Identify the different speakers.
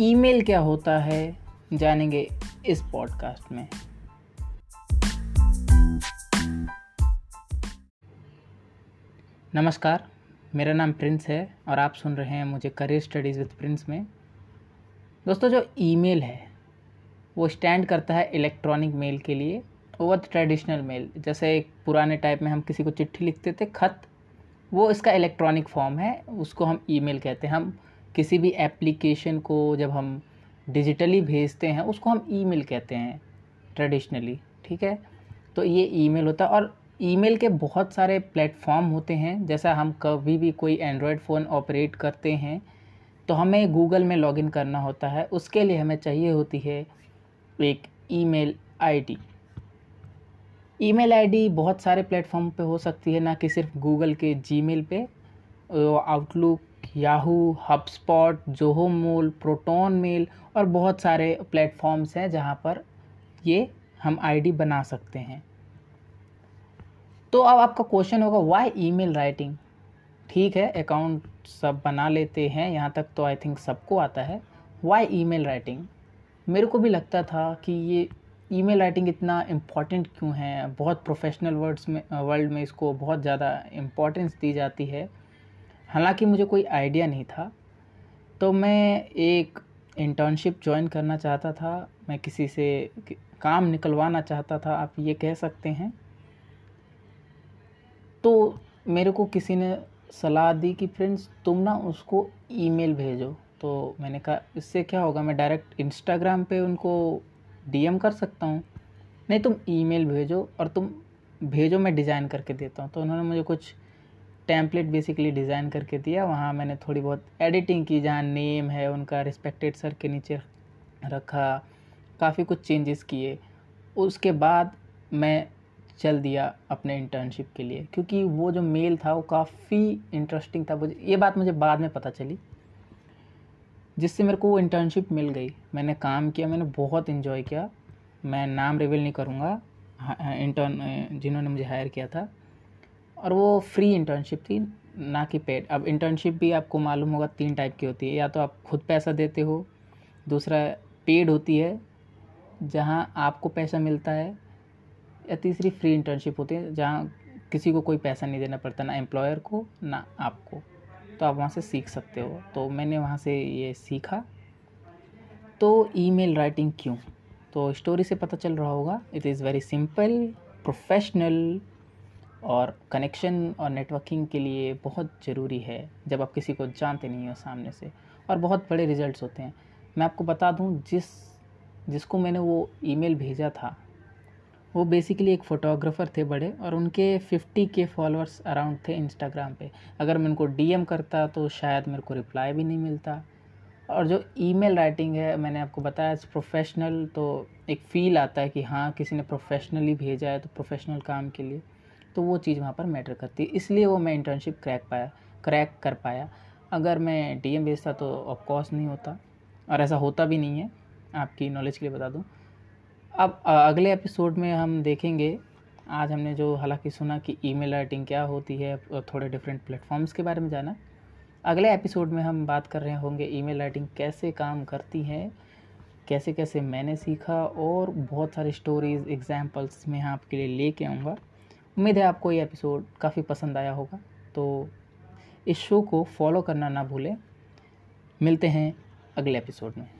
Speaker 1: Email क्या होता है, जानेंगे इस पॉडकास्ट में। नमस्कार, मेरा नाम प्रिंस है और आप सुन रहे हैं मुझे करियर स्टडीज़ विद प्रिंस में। दोस्तों, जो ईमेल है, वो स्टैंड करता है इलेक्ट्रॉनिक मेल के लिए ओवर ट्रेडिशनल मेल जैसे एक पुराने टाइप में हम किसी को चिट्ठी लिखते थे, खत, वो इसका इलेक्ट्रॉनिक फॉर्म है, उसको हम ईमेल कहते हैं। हम किसी भी एप्लीकेशन को जब हम डिजिटली भेजते हैं, उसको हम ईमेल कहते हैं ट्रेडिशनली ठीक है? तो ये ईमेल होता है और ईमेल के बहुत सारे प्लेटफॉर्म होते हैं। जैसा हम कभी भी कोई एंड्रॉयड फ़ोन ऑपरेट करते हैं तो हमें गूगल में लॉगिन करना होता है। उसके लिए हमें चाहिए होती है एक ईमेल आईडी ईमेल आईडी बहुत सारे प्लेटफॉर्म पे हो सकती है, ना कि सिर्फ़ गूगल के जीमेल पे। Outlook Yahoo HubSpot Zoho mail Proton mail और बहुत सारे प्लेटफॉर्म्स हैं जहाँ पर ये हम आईडी बना सकते हैं। तो अब आपका क्वेश्चन होगा वाई ईमेल राइटिंग ठीक है अकाउंट सब बना लेते हैं, यहाँ तक तो आई थिंक सबको आता है। वाई ईमेल राइटिंग मेरे को भी लगता था कि ये ईमेल राइटिंग इतना इंपॉर्टेंट क्यों है? बहुत प्रोफेशनल वर्ड्स में वर्ल्ड में इसको बहुत ज़्यादा इम्पोर्टेंस दी जाती है। हालाँकि मुझे कोई आइडिया नहीं था तो मैं एक इंटर्नशिप ज्वाइन करना चाहता था, मैं किसी से काम निकलवाना चाहता था, आप ये कह सकते हैं। तो मेरे को किसी ने सलाह दी कि, फ्रेंड्स, तुम ना उसको ईमेल भेजो। तो मैंने कहा, इससे क्या होगा, मैं डायरेक्ट इंस्टाग्राम पे उनको डीएम कर सकता हूँ। नहीं, तुम ईमेल भेजो और तुम भेजो, मैं डिज़ाइन करके देता हूँ। तो उन्होंने मुझे कुछ टेम्पलेट बेसिकली डिज़ाइन करके दिया। वहाँ मैंने थोड़ी बहुत एडिटिंग की जहाँ नेम है उनका रिस्पेक्टेड सर के नीचे रखा। काफ़ी कुछ चेंजेस किए। उसके बाद मैं चल दिया अपने इंटर्नशिप के लिए। क्योंकि वो जो मेल था वो काफ़ी इंटरेस्टिंग था। मुझे ये बात मुझे बाद में पता चली जिससे मेरे को वो इंटर्नशिप मिल गई। मैंने काम किया मैंने बहुत इन्जॉय किया। मैं नाम रिवील नहीं करूँगा। इंटर्न हाँ, जिन्होंने मुझे हायर किया था। और वो फ्री इंटर्नशिप थी, ना कि पेड अब इंटर्नशिप भी आपको मालूम होगा तीन टाइप की होती है। या तो आप खुद पैसा देते हो, दूसरा पेड होती है, जहाँ आपको पैसा मिलता है, या तीसरी फ्री इंटर्नशिप होती है, जहाँ किसी को कोई पैसा नहीं देना पड़ता, ना एम्प्लॉयर को, ना आपको। तो आप वहाँ से सीख सकते हो। तो मैंने वहाँ से ये सीखा। तो ईमेल राइटिंग क्यों? तो स्टोरी से पता चल रहा होगा। It is very simple professional और कनेक्शन और नेटवर्किंग के लिए बहुत ज़रूरी है, जब आप किसी को जानते नहीं हो सामने से। और बहुत बड़े रिजल्ट्स होते हैं। मैं आपको बता दूँ, जिस, जिसको मैंने वो ईमेल भेजा था, वो बेसिकली एक फ़ोटोग्राफ़र थे बड़े और उनके 50 के फॉलोअर्स अराउंड थे इंस्टाग्राम पे। अगर मैं उनको डीएम करता तो शायद मेरे को रिप्लाई भी नहीं मिलता। और जो ईमेल राइटिंग है, मैंने आपको बताया प्रोफेशनल तो एक फ़ील आता है कि हाँ किसी ने प्रोफेशनली भेजा है तो प्रोफेशनल काम के लिए। तो वो चीज़ वहाँ पर मैटर करती है। इसलिए वो मैं इंटर्नशिप क्रैक पाया क्रैक कर पाया। अगर मैं डी एम भेजता तो ऑफकोर्स नहीं होता और ऐसा होता भी नहीं है। आपकी नॉलेज के लिए बता दूँ। अब अगले एपिसोड में हम देखेंगे, आज हमने जो हालाँकि सुना कि ईमेल राइटिंग क्या होती है थोड़े डिफरेंट प्लेटफॉर्म्स के बारे में जाना। अगले एपिसोड में हम बात कर रहे होंगे ईमेल राइटिंग कैसे काम करती है कैसे कैसे मैंने सीखा और बहुत सारी स्टोरीज़ एग्जाम्पल्स मैं आपके लिए लेके आऊँगा। उम्मीद है आपको ये एपिसोड काफ़ी पसंद आया होगा। तो इस शो को फॉलो करना ना भूलें। मिलते हैं अगले एपिसोड में।